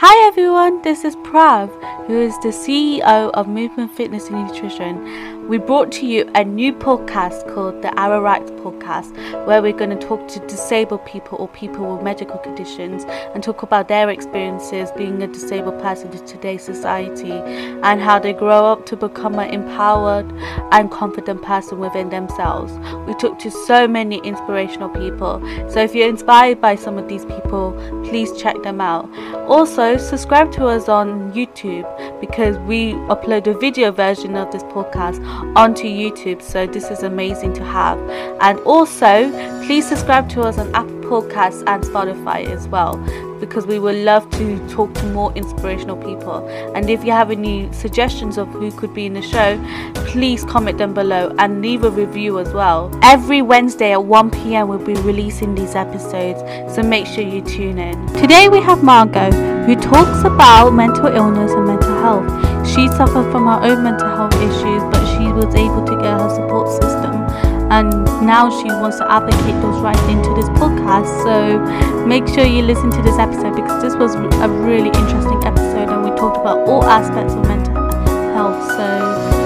Hi everyone, this is Prav, who is the CEO of Movement Fitness and Nutrition we brought to you a new podcast called the Our Rights Podcast, where we're going to talk to disabled people or people with medical conditions and talk about their experiences being a disabled person in today's society and how they grow up to become an empowered and confident person within themselves. We talk to so many inspirational people, so if you're inspired by some of these people, please check them out. Also, subscribe to us on YouTube because we upload a video version of this podcast onto YouTube. So this is amazing to have. And also, please subscribe to us on Apple Podcasts and Spotify as well because we would love to talk to more inspirational people. And if you have any suggestions of who could be in the show, please comment them below and leave a review as well. Every Wednesday at 1 pm, we'll be releasing these episodes, so make sure you tune in. Today, we have Margot who talks about mental illness and mental health. She suffered from her own mental health issues, but she was able to get her support system. And now she wants to advocate those rights into this podcast. So make sure you listen to this episode because this was a really interesting episode and we talked about all aspects of mental health. So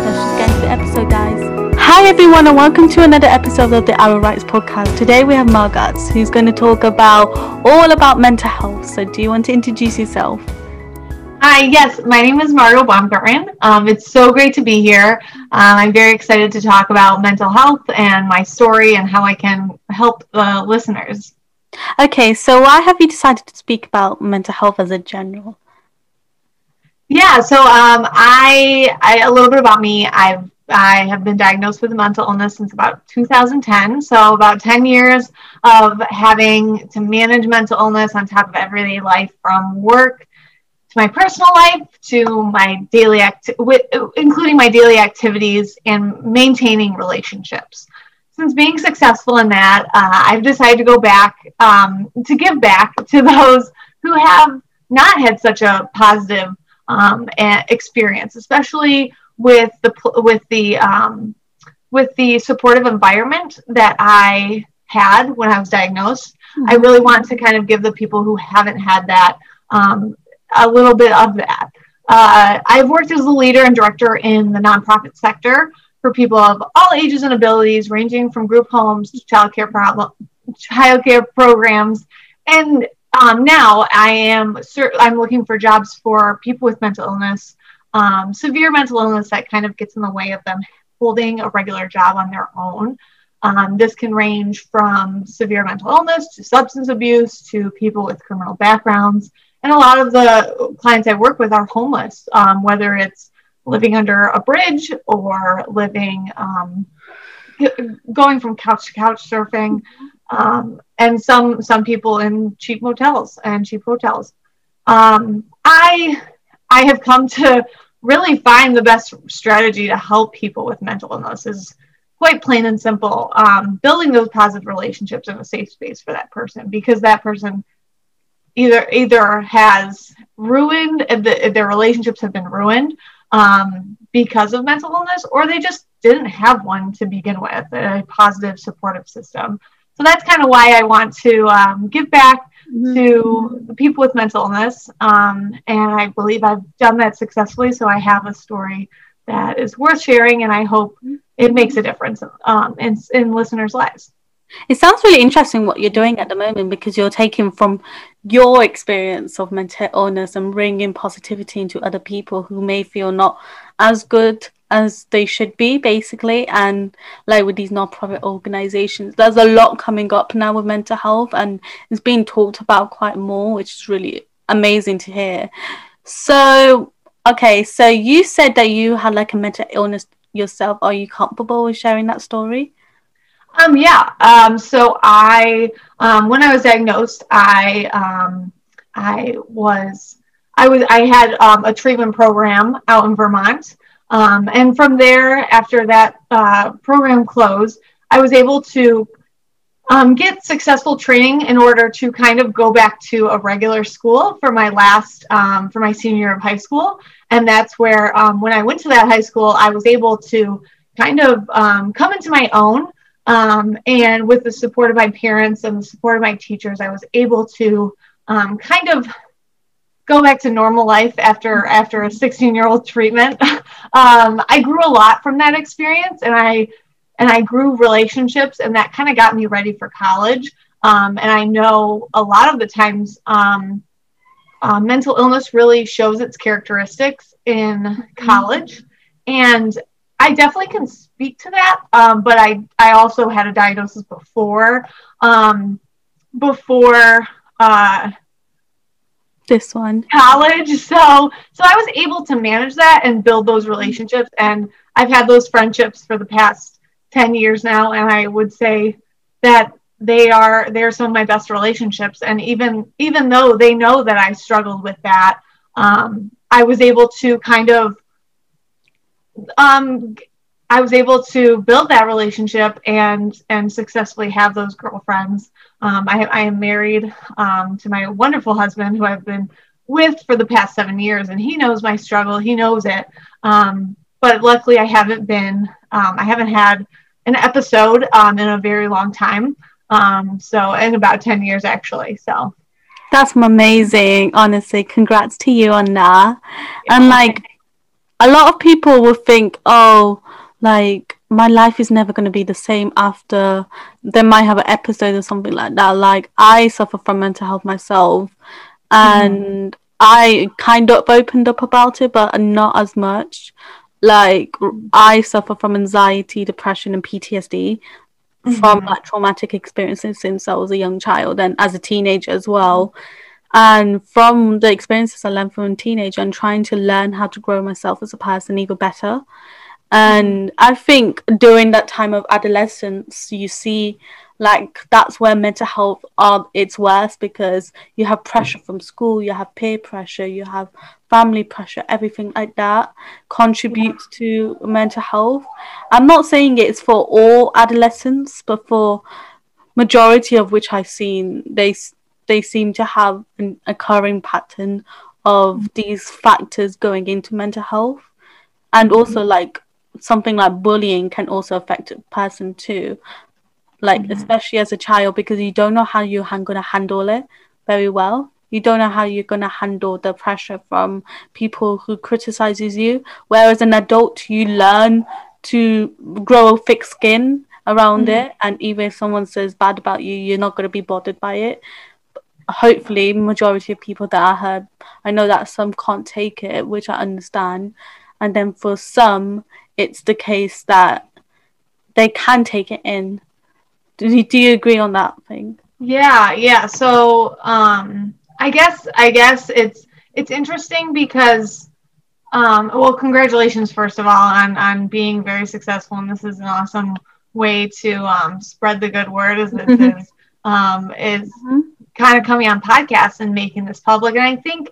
let's just get into the episode guys. Hi everyone and welcome to another episode of the our rights podcast. Today we have margaret who's going to talk about all about mental health. So do you want to introduce yourself Hi, yes, my name is Margot Baumgartner. Um, it's so great to be here. Um, I'm very excited to talk about mental health and my story and how I can help the listeners. Okay, so why have you decided to speak about mental health as a general? Yeah, so um, I, I a little bit about me. I've I have been diagnosed with a mental illness since about 2010. So, about 10 years of having to manage mental illness on top of everyday life from work to my personal life, to my daily act, with, including my daily activities and maintaining relationships. Since being successful in that, uh, I've decided to go back um, to give back to those who have not had such a positive um, experience, especially with the with the um, with the supportive environment that I had when I was diagnosed. Mm-hmm. I really want to kind of give the people who haven't had that um, a little bit of that. Uh, I've worked as a leader and director in the nonprofit sector for people of all ages and abilities, ranging from group homes to child care problem, child care programs, and um, now I am I'm looking for jobs for people with mental illness, um, severe mental illness that kind of gets in the way of them holding a regular job on their own. Um, this can range from severe mental illness to substance abuse to people with criminal backgrounds and a lot of the clients I work with are homeless, um, whether it's living under a bridge or living, um, going from couch to couch surfing, um, and some some people in cheap motels and cheap hotels. Um, I I have come to really find the best strategy to help people with mental illness is quite plain and simple. Um, building those positive relationships in a safe space for that person because that person either either has ruined the, their relationships have been ruined um, because of mental illness or they just didn't have one to begin with a positive supportive system. So that's kind of why i want to um, give back mm-hmm. to the people with mental illness um, and i believe i've done that successfully so i have a story that is worth sharing and i hope it makes a difference um, in, in listeners lives it sounds really interesting what you're doing at the moment because you're taking from your experience of mental illness and bringing positivity into other people who may feel not as good as they should be, basically. And like with these non-profit organizations, there's a lot coming up now with mental health, and it's being talked about quite more, which is really amazing to hear. So, okay, so you said that you had like a mental illness yourself. Are you comfortable with sharing that story? Um, yeah. Um, so I, um, when I was diagnosed, I, um, I was, I was, I had um, a treatment program out in Vermont, um, and from there, after that uh, program closed, I was able to um, get successful training in order to kind of go back to a regular school for my last, um, for my senior year of high school, and that's where, um, when I went to that high school, I was able to kind of um, come into my own. Um, and with the support of my parents and the support of my teachers, I was able to um, kind of go back to normal life after after a 16 year old treatment. um, I grew a lot from that experience, and I and I grew relationships, and that kind of got me ready for college. Um, and I know a lot of the times um, uh, mental illness really shows its characteristics in college, and I definitely can speak to that. Um, but I I also had a diagnosis before um, before. Uh, this one college so so i was able to manage that and build those relationships and i've had those friendships for the past 10 years now and i would say that they are they're some of my best relationships and even even though they know that i struggled with that um, i was able to kind of um, i was able to build that relationship and and successfully have those girlfriends um, I, I, am married um, to my wonderful husband who I've been with for the past seven years, and he knows my struggle. He knows it. Um, but luckily, I haven't been, um, I haven't had an episode um, in a very long time. Um, so, in about 10 years, actually. So, that's amazing. Honestly, congrats to you on that. And like, a lot of people will think, oh, like my life is never going to be the same after they might have an episode or something like that like i suffer from mental health myself and mm-hmm. i kind of opened up about it but not as much like i suffer from anxiety depression and ptsd mm-hmm. from like traumatic experiences since i was a young child and as a teenager as well and from the experiences i learned from a teenager and trying to learn how to grow myself as a person even better. And i think during that time of adolescence you see like that's where mental health are its worst because you have pressure from school you have peer pressure you have family pressure everything like that contributes to mental health. I'm not saying it's for all adolescents but for majority of which i've seen they they seem to have an occurring pattern of these factors going into mental health. And also like something like bullying can also affect a person too. Like mm-hmm. especially as a child because you don't know how you're going to handle it very well. You don't know how you're going to handle the pressure from people who criticizes you. Whereas an adult you learn to grow a thick skin around mm-hmm. it. And even if someone says bad about you you're not going to be bothered by it hopefully majority of people that i heard i know that some can't take it which i understand and then for some it's the case that they can take it in. Do you, do you agree on that thing? Yeah, yeah. So um, I guess I guess it's it's interesting because um, well, congratulations first of all on on being very successful, and this is an awesome way to um, spread the good word as this is um, is mm-hmm. Kind of coming on podcasts and making this public. And I think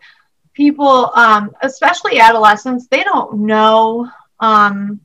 people, um, especially adolescents, they don't know um,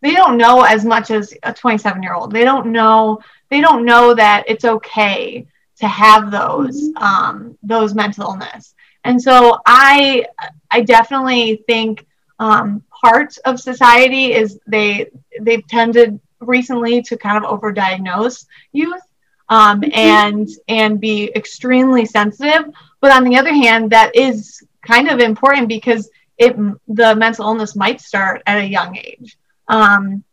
they don't know as much as a 27 year old. They don't know they don't know that it's okay to have those mm-hmm. um, those mental illness. And so I I definitely think um, part of society is they they've tended recently to kind of overdiagnose youth um, mm-hmm. and and be extremely sensitive. But on the other hand, that is kind of important because it the mental illness might start at a young age. Um,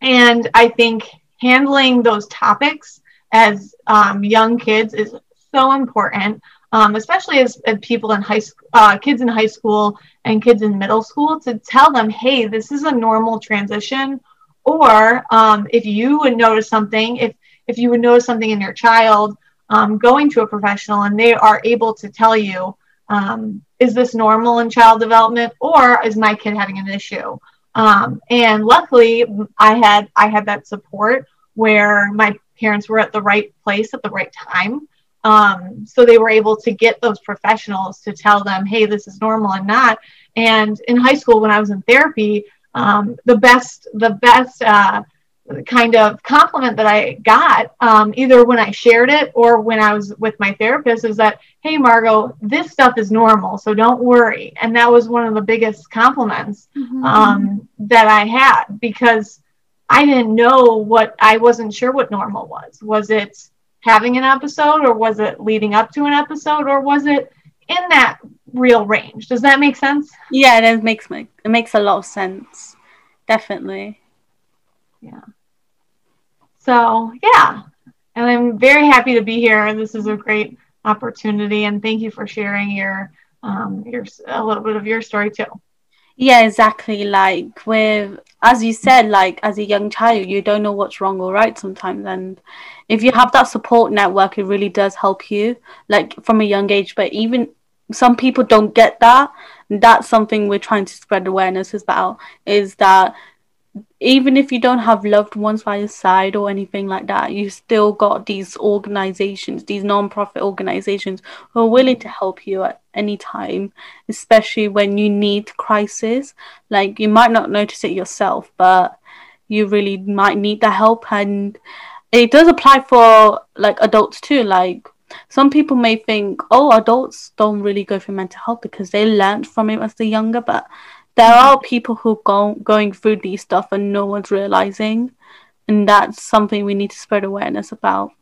and I think handling those topics as um, young kids is so important, um, especially as, as, people in high school, uh, kids in high school and kids in middle school, to tell them, hey, this is a normal transition. Or um, if you would notice something, if if you would notice something in your child, um, going to a professional and they are able to tell you, um, is this normal in child development, or is my kid having an issue? Um, and luckily, I had I had that support where my parents were at the right place at the right time. Um, so they were able to get those professionals to tell them, hey, this is normal and not. And in high school, when I was in therapy, um, the best the best uh, kind of compliment that I got, um, either when I shared it or when I was with my therapist, is that, hey, Margot, this stuff is normal, so don't worry. And that was one of the biggest compliments mm-hmm. um, that I had because I didn't know what, I wasn't sure what normal was. Was it having an episode or was it leading up to an episode or was it in that real range. Does that make sense? Yeah, it makes it makes a lot of sense. Definitely. Yeah. So yeah, and I'm very happy to be here. This is a great opportunity, and thank you for sharing your um your a little bit of your story too. Yeah, exactly. Like with as you said, like as a young child, you don't know what's wrong or right sometimes, and if you have that support network, it really does help you, like from a young age. But even some people don't get that. That's something we're trying to spread awareness about. Is that even if you don't have loved ones by your side or anything like that, you still got these organizations, these non-profit organizations who are willing to help you at any time, especially when you need crisis. Like you might not notice it yourself, but you really might need the help and it does apply for like adults too. Like some people may think, oh, adults don't really go through mental health because they learned from it as they're younger, but there are people who go going through these stuff and no one's realizing and that's something we need to spread awareness about.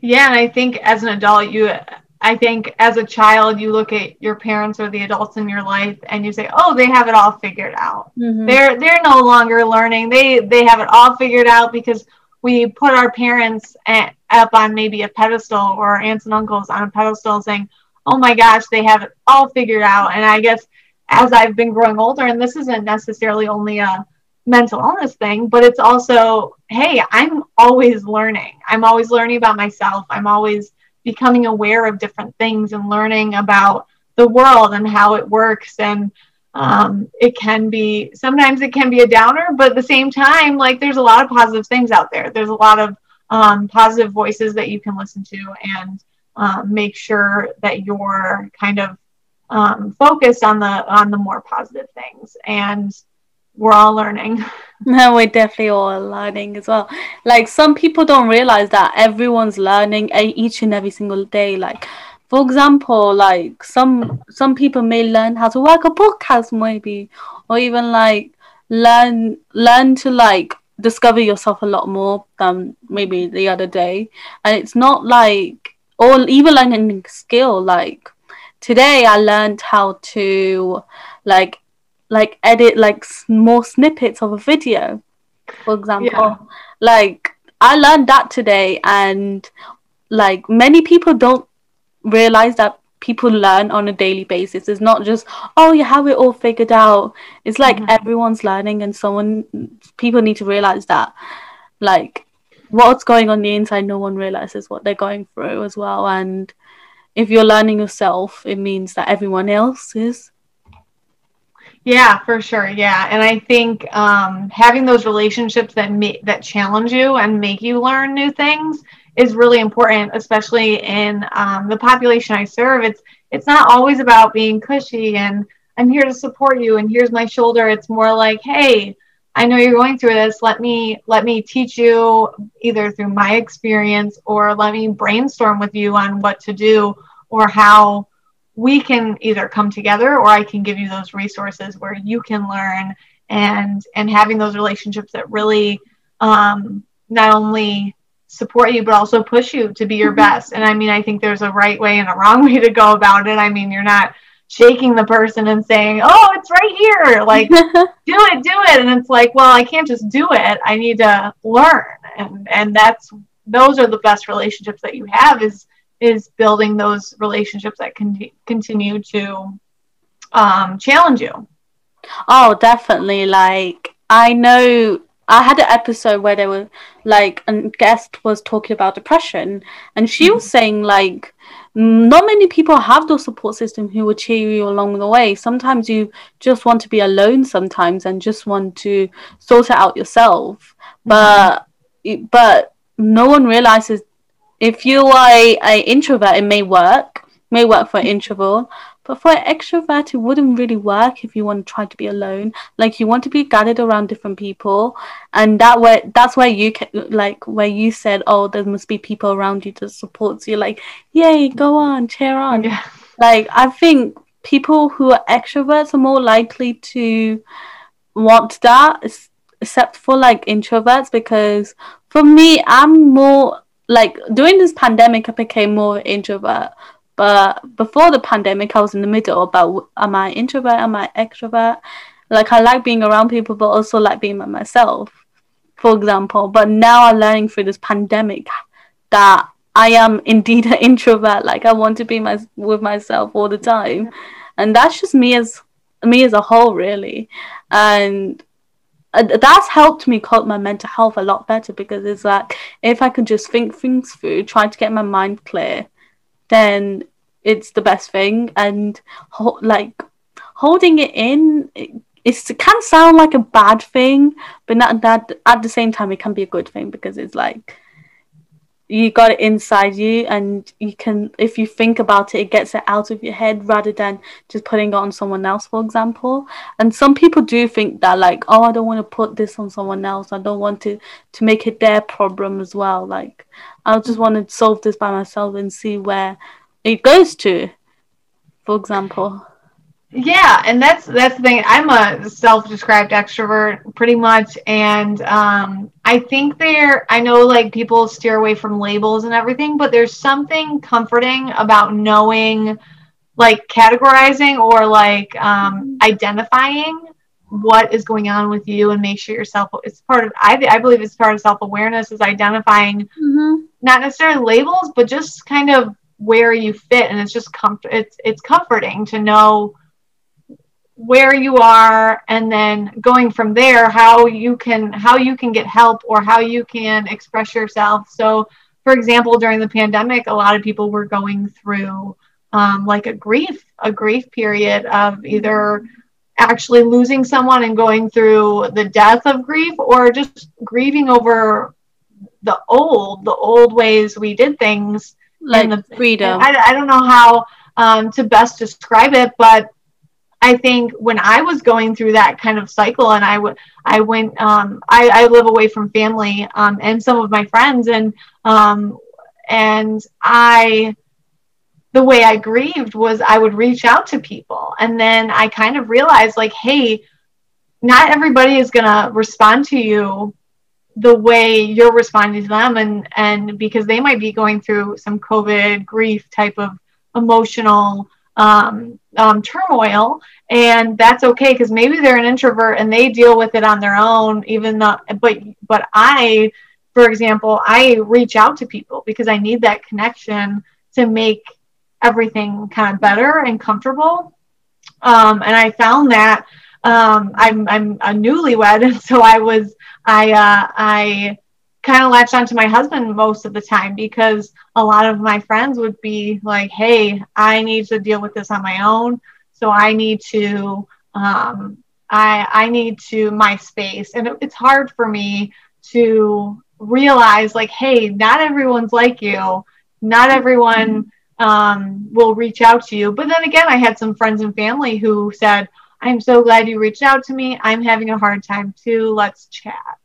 Yeah and i think as an adult you i think as a child you look at your parents or the adults in your life and you say oh they have it all figured out. Mm-hmm. they're they're no longer learning. They they have it all figured out because we put our parents at, up on maybe a pedestal or aunts and uncles on a pedestal saying oh my gosh they have it all figured out. And i guess as I've been growing older, and this isn't necessarily only a mental illness thing, but it's also, hey, I'm always learning. I'm always learning about myself. I'm always becoming aware of different things and learning about the world and how it works. And um, it can be, sometimes it can be a downer, but at the same time, like there's a lot of positive things out there. There's a lot of um, positive voices that you can listen to and um, make sure that you're kind of um, focused on the on the more positive things. And we're all learning. No we're definitely all learning as well. Like some people don't realize that everyone's learning each and every single day. Like for example like some some people may learn how to work a podcast maybe or even like learn learn to like discover yourself a lot more than maybe the other day. And it's not like or even learning skill like today I learned how to like like edit like more snippets of a video for example yeah. like I learned that today and like many people don't realize that people learn on a daily basis it's not just oh you have it all figured out it's like mm-hmm. everyone's learning and someone people need to realize that like what's going on the inside no one realizes what they're going through as well and if you're learning yourself, it means that everyone else is. Yeah, for sure. Yeah, and I think um, having those relationships that make that challenge you and make you learn new things is really important, especially in um, the population I serve. It's it's not always about being cushy and I'm here to support you and here's my shoulder. It's more like, hey, I know you're going through this. Let me let me teach you either through my experience or let me brainstorm with you on what to do or how we can either come together or I can give you those resources where you can learn and and having those relationships that really um, not only support you but also push you to be your mm-hmm. best. And I mean, I think there's a right way and a wrong way to go about it. I mean, you're not shaking the person and saying, "Oh, it's right here." Like, do it, do it. And it's like, "Well, I can't just do it. I need to learn." And and that's those are the best relationships that you have is is building those relationships that can continue to um, challenge you. Oh, definitely. Like I know I had an episode where there were like a guest was talking about depression and she mm-hmm. was saying like not many people have those support system who will cheer you along the way. Sometimes you just want to be alone sometimes and just want to sort it out yourself. But mm-hmm. but no one realizes if you are a, a introvert it may work, may work for an introvert, but for an extrovert, it wouldn't really work if you want to try to be alone. Like you want to be gathered around different people, and that way, that's where you can, like where you said, "Oh, there must be people around you to support." You're like, "Yay, go on, cheer on!" Yeah. Like I think people who are extroverts are more likely to want that, except for like introverts. Because for me, I'm more like during this pandemic, I became more introvert But before the pandemic, I was in the middle about am I introvert, am I extrovert? Like I like being around people, but also like being by myself, for example. But now I'm learning through this pandemic that I am indeed an introvert. Like I want to be my with myself all the time, and that's just me as me as a whole, really. And that's helped me cope my mental health a lot better because it's like if I can just think things through, try to get my mind clear, then it's the best thing. And ho- like holding it in, it, it can sound like a bad thing, but not that at the same time it can be a good thing because it's like you got it inside you and you can if you think about it it gets it out of your head rather than just putting it on someone else for example. And some people do think that like oh i don't want to put this on someone else. I don't want to to make it their problem as well. Like i just want to solve this by myself and see where it goes to for example yeah and that's that's the thing i'm a self-described extrovert pretty much and um i think there i know like people steer away from labels and everything but there's something comforting about knowing like categorizing or like um identifying what is going on with you and make sure yourself it's part of i, I believe it's part of self-awareness is identifying mm-hmm. not necessarily labels but just kind of where you fit and it's just comfort it's it's comforting to know where you are and then going from there how you can how you can get help or how you can express yourself. So for example during the pandemic a lot of people were going through um, like a grief a grief period of either actually losing someone and going through the death of grief or just grieving over the old the old ways we did things like the freedom. I, I don't know how um, to best describe it but I think when I was going through that kind of cycle, and I would, I went, um, I, I live away from family um, and some of my friends, and um, and I, the way I grieved was I would reach out to people, and then I kind of realized like, hey, not everybody is gonna respond to you the way you're responding to them, and and because they might be going through some COVID grief type of emotional um, um, turmoil, and that's okay because maybe they're an introvert and they deal with it on their own. Even though, but but I, for example, I reach out to people because I need that connection to make everything kind of better and comfortable. Um, and I found that um, I'm I'm a newlywed, and so I was I uh, I kind of latched onto my husband most of the time because a lot of my friends would be like, "Hey, I need to deal with this on my own, so I need to, um, I I need to my space." And it, it's hard for me to realize, like, "Hey, not everyone's like you. Not everyone um, will reach out to you." But then again, I had some friends and family who said, "I'm so glad you reached out to me. I'm having a hard time too. Let's chat."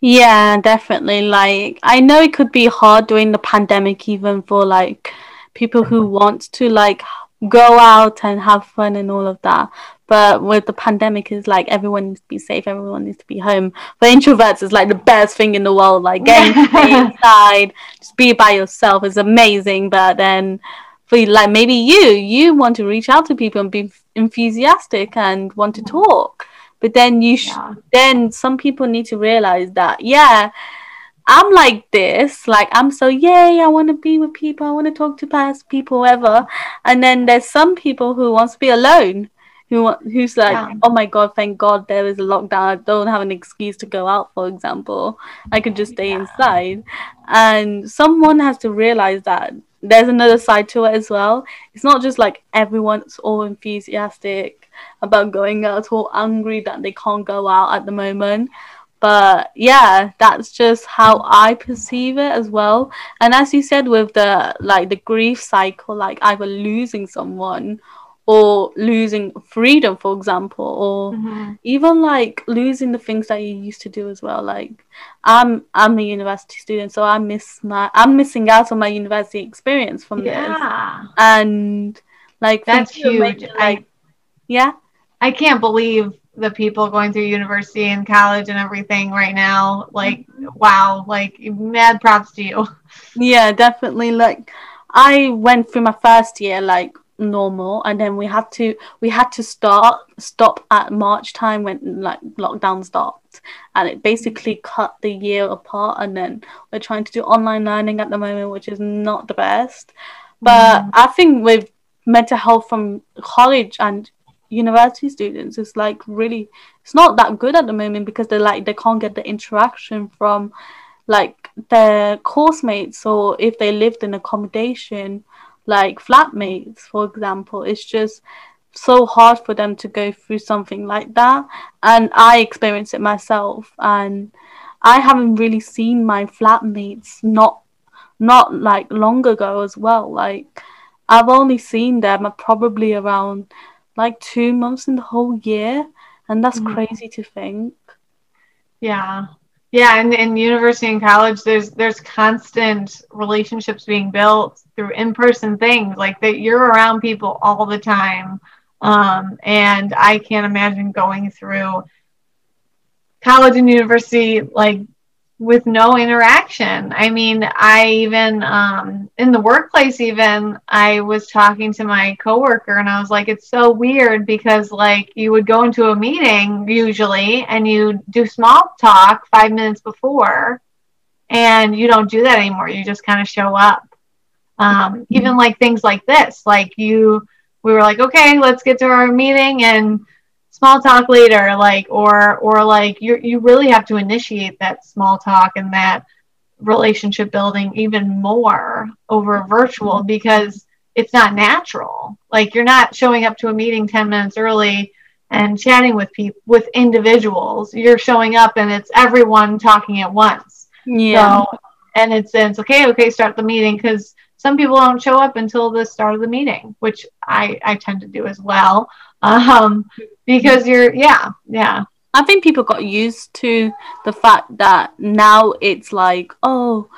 Yeah, definitely. Like, I know it could be hard during the pandemic, even for like people who mm-hmm. want to like go out and have fun and all of that. But with the pandemic, it's like everyone needs to be safe, everyone needs to be home. For introverts, it's like the best thing in the world. Like getting inside, just be by yourself is amazing. But then for like maybe you, you want to reach out to people and be enthusiastic and want to talk but then you sh- yeah. then some people need to realize that yeah i'm like this like i'm so yay i want to be with people i want to talk to past people whatever and then there's some people who wants to be alone who who's like yeah. oh my god thank god there is a lockdown i don't have an excuse to go out for example i could just stay yeah. inside and someone has to realize that there's another side to it as well it's not just like everyone's all enthusiastic about going out all angry that they can't go out at the moment. But yeah that's just how i perceive it as well. And as you said with the like the grief cycle like either losing someone or losing freedom for example or mm-hmm. even like losing the things that you used to do as well. Like i'm i'm a university student so i miss my i'm missing out on my university experience from yeah. this and like that's huge. like yeah I can't believe the people going through university and college and everything right now. Like, wow, like mad props to you. Yeah, definitely. Like, I went through my first year like normal and then we had to we had to start stop at march time when like lockdown stopped and it basically cut the year apart and then we're trying to do online learning at the moment which is not the best but mm. i think with mental health from college and university students it's like really it's not that good at the moment because they're like they can't get the interaction from like their course mates or if they lived in accommodation like flatmates, for example. It's just so hard for them to go through something like that. And I experienced it myself and I haven't really seen my flatmates not not like long ago as well. Like I've only seen them probably around like two months in the whole year and that's mm-hmm. crazy to think. Yeah. Yeah, and in university and college, there's there's constant relationships being built through in-person things, like that you're around people all the time. Um, and I can't imagine going through college and university like with no interaction. I mean, I even um, in the workplace, even I was talking to my coworker, and I was like, "It's so weird because like you would go into a meeting usually, and you do small talk five minutes before, and you don't do that anymore. You just kind of show up. Um, even like things like this, like you, we were like, okay, let's get to our meeting and." Small talk later like or or like you you really have to initiate that small talk and that relationship building even more over virtual because it's not natural. Like you're not showing up to a meeting 10 minutes early and chatting with people with individuals. You're showing up and it's everyone talking at once. Yeah. So, and it's it's okay okay start the meeting because some people don't show up until the start of the meeting which i i tend to do as well. Um, because you're yeah yeah. I think people got used to the fact that now it's like oh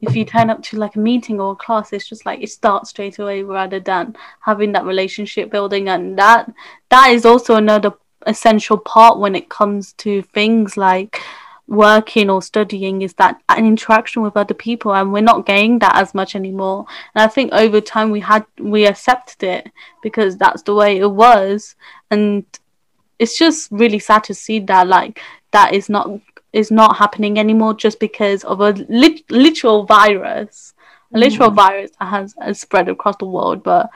if you turn up to like a meeting or a class it's just like it starts straight away rather than having that relationship building and that that is also another essential part when it comes to things like working or studying is that an interaction with other people and we're not getting that as much anymore. And i think over time we had we accepted it because that's the way it was. And it's just really sad to see that like that is not is not happening anymore just because of a lit- literal virus a literal mm. virus that has, has spread across the world but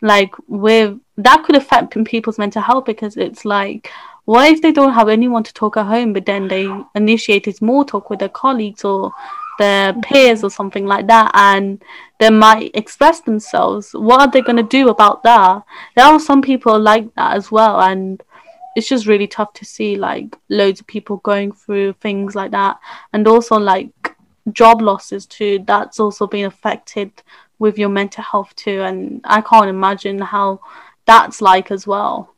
like with that could affect people's mental health because it's like what if they don't have anyone to talk at home, but then they initiated more talk with their colleagues or their peers or something like that, and they might express themselves? What are they going to do about that? There are some people like that as well, and it's just really tough to see like loads of people going through things like that, and also like job losses too. That's also been affected with your mental health too, and I can't imagine how that's like as well.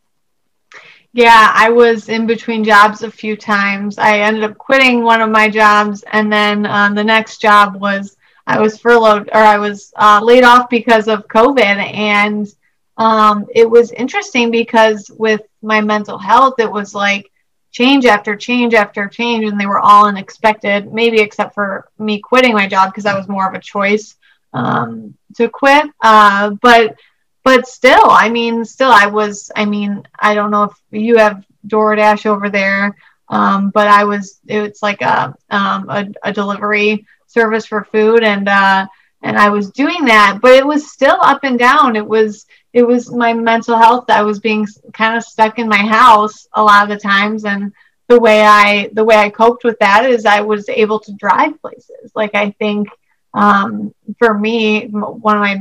Yeah, I was in between jobs a few times. I ended up quitting one of my jobs, and then um, the next job was I was furloughed or I was uh, laid off because of COVID. And um, it was interesting because with my mental health, it was like change after change after change, and they were all unexpected, maybe except for me quitting my job because that was more of a choice um, to quit. Uh, but but still, I mean, still, I was, I mean, I don't know if you have DoorDash over there, um, but I was, it's like a, um, a, a, delivery service for food, and uh, and I was doing that, but it was still up and down. It was, it was my mental health. I was being kind of stuck in my house a lot of the times, and the way I, the way I coped with that is I was able to drive places. Like I think um, for me, one of my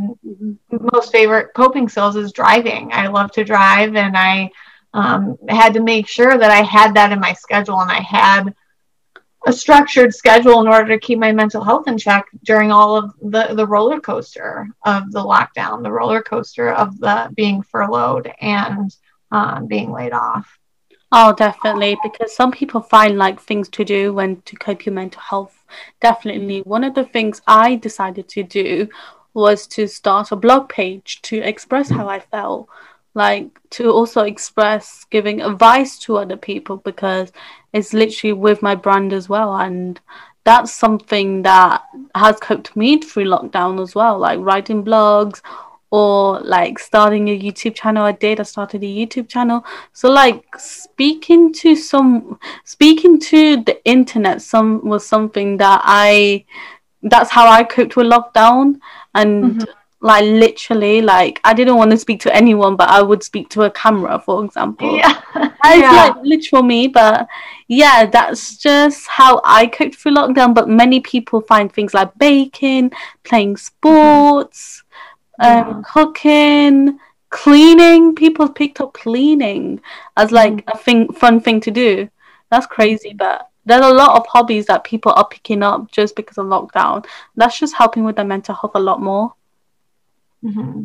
most favorite coping skills is driving. I love to drive, and I um, had to make sure that I had that in my schedule and I had a structured schedule in order to keep my mental health in check during all of the, the roller coaster of the lockdown, the roller coaster of the being furloughed and um, being laid off. Oh, definitely, because some people find like things to do when to cope your mental health. Definitely. One of the things I decided to do was to start a blog page to express how I felt like to also express giving advice to other people because it's literally with my brand as well and that's something that has coped me through lockdown as well, like writing blogs or like starting a YouTube channel. I did. I started a YouTube channel. So like speaking to some, speaking to the internet, some was something that I. That's how I coped with lockdown, and mm-hmm like literally like i didn't want to speak to anyone but i would speak to a camera for example. Yeah. It's yeah. like literal me but yeah that's just how i coped through lockdown but many people find things like baking playing sports mm-hmm. um, cooking cleaning. People picked up cleaning as like mm-hmm. a thing fun thing to do. That's crazy but there's a lot of hobbies that people are picking up just because of lockdown. That's just helping with their mental health a lot more Mm-hmm.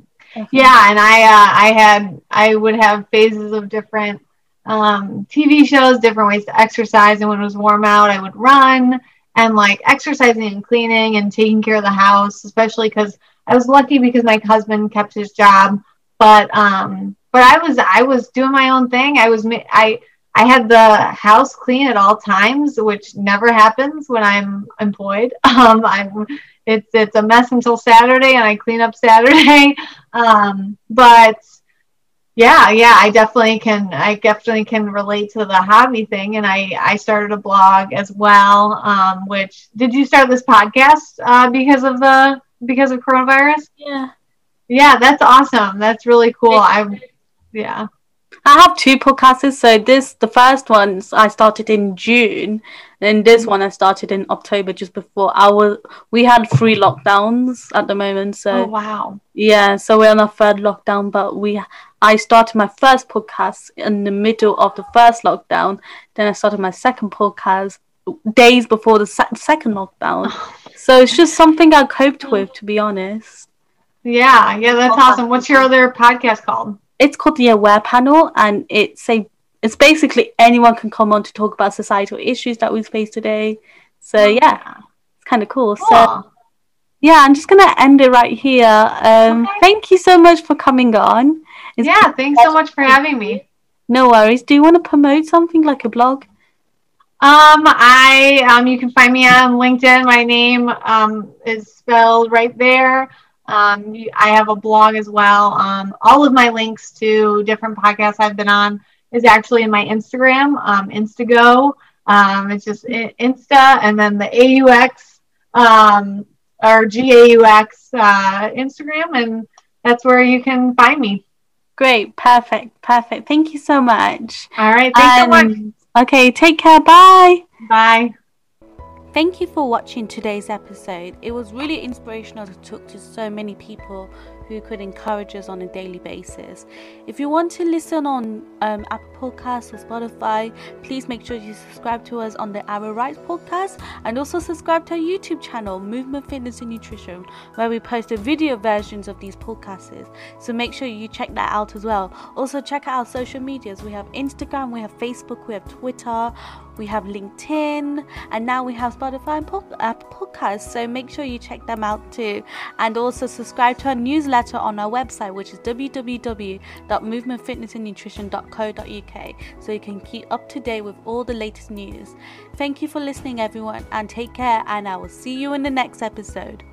Yeah, and I uh, I had I would have phases of different um, TV shows, different ways to exercise, and when it was warm out, I would run and like exercising and cleaning and taking care of the house, especially because I was lucky because my husband kept his job, but um, but I was I was doing my own thing. I was I I had the house clean at all times, which never happens when I'm employed. Um, I'm it's it's a mess until Saturday, and I clean up Saturday. Um, but yeah, yeah, I definitely can. I definitely can relate to the hobby thing, and I I started a blog as well. Um, which did you start this podcast uh, because of the because of coronavirus? Yeah, yeah, that's awesome. That's really cool. I yeah. I have two podcasts. So this, the first one, I started in June, and this one I started in October, just before our we had three lockdowns at the moment. So oh, wow, yeah. So we're on our third lockdown, but we I started my first podcast in the middle of the first lockdown. Then I started my second podcast days before the se- second lockdown. so it's just something I coped with, to be honest. Yeah, yeah, that's awesome. What's your other podcast called? It's called the Aware Panel, and it's a it's basically anyone can come on to talk about societal issues that we face today. So yeah, it's kind of cool. cool. So yeah, I'm just gonna end it right here. Um, okay. Thank you so much for coming on. It's yeah, thanks so much for having me. No worries. Do you want to promote something like a blog? Um, I um, you can find me on LinkedIn. My name um is spelled right there. Um, I have a blog as well. Um, all of my links to different podcasts I've been on is actually in my Instagram, um, Instago. Um, it's just Insta and then the AUX um, or GAUX uh, Instagram, and that's where you can find me. Great, perfect, perfect. Thank you so much. All right, thanks so much. Okay, take care. Bye. Bye. Thank you for watching today's episode. It was really inspirational to talk to so many people who could encourage us on a daily basis. If you want to listen on um, Apple Podcasts or Spotify, please make sure you subscribe to us on the Our Rights podcast and also subscribe to our YouTube channel, Movement Fitness and Nutrition, where we post the video versions of these podcasts. So make sure you check that out as well. Also, check out our social medias. We have Instagram, we have Facebook, we have Twitter we have LinkedIn, and now we have Spotify and podcasts. So make sure you check them out too. And also subscribe to our newsletter on our website, which is www.movementfitnessandnutrition.co.uk, so you can keep up to date with all the latest news. Thank you for listening, everyone, and take care. And I will see you in the next episode.